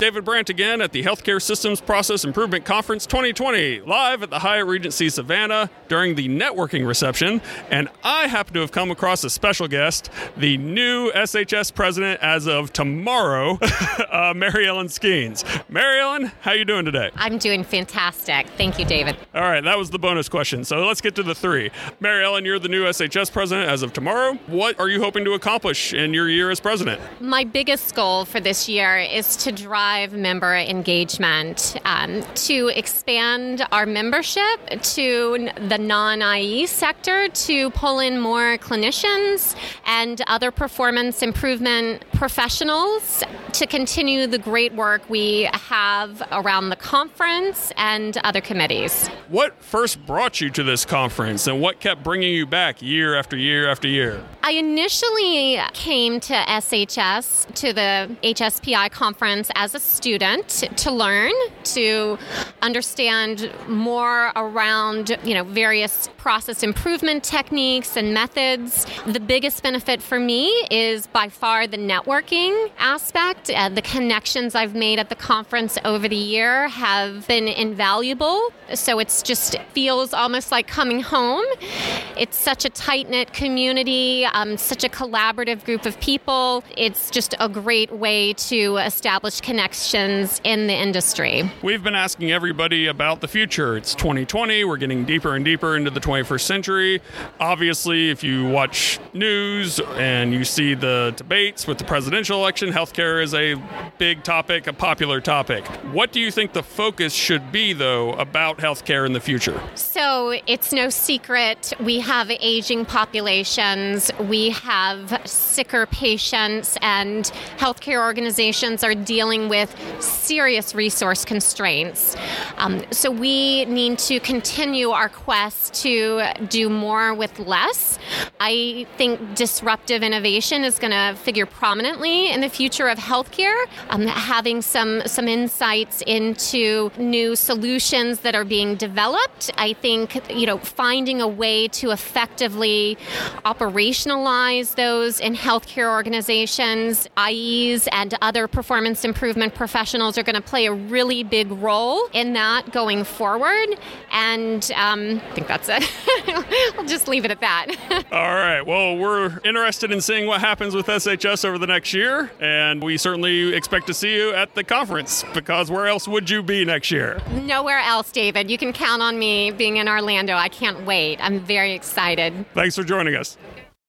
David Brandt again at the Healthcare Systems Process Improvement Conference 2020, live at the Hyatt Regency Savannah during the networking reception. And I happen to have come across a special guest, the new SHS president as of tomorrow, uh, Mary Ellen Skeens. Mary Ellen, how are you doing today? I'm doing fantastic. Thank you, David. All right, that was the bonus question. So let's get to the three. Mary Ellen, you're the new SHS president as of tomorrow. What are you hoping to accomplish in your year as president? My biggest goal for this year is to drive member engagement, um, to expand our membership to the non IE sector, to pull in more clinicians and other performance improvement professionals, to continue the great work we have around the conference and other committees. What first brought you to this conference and what kept bringing you back year after year after year? I initially came to SHS, to the HSPI conference as a student to learn, to understand more around, you know, various process improvement techniques and methods. The biggest benefit for me is by far the networking aspect. Uh, the connections I've made at the conference over the year have been invaluable. So it's just feels almost like coming home. It's such a tight knit community, um, such a collaborative group of people. It's just a great way to establish connections in the industry. We've been asking everybody about the future. It's 2020. We're getting deeper and deeper into the 21st century. Obviously, if you watch news and you see the debates with the presidential election, healthcare is a big topic, a popular topic. What do you think the focus should be, though, about healthcare in the future? So it's no secret we have aging populations, we have sicker patients, and healthcare organizations are dealing with serious resource constraints. Um, so we need to continue our quest to do more with less. I think disruptive innovation is going to figure prominently in the future of healthcare. Um, having some some insights into new solutions that are being developed. I think you know finding a way to effectively operationalize those in healthcare organizations, IEs, and other performance improvement professionals are going to play a really big role in that going forward. And um, I think that's it. I'll just leave it at that. All right. Well, we're interested in seeing what happens with SHS over the next year, and we certainly expect to see you at the conference because where else would you be next year? Nowhere else, David. You can count on me being in Orlando. I can't wait. I'm very excited. Thanks for joining us.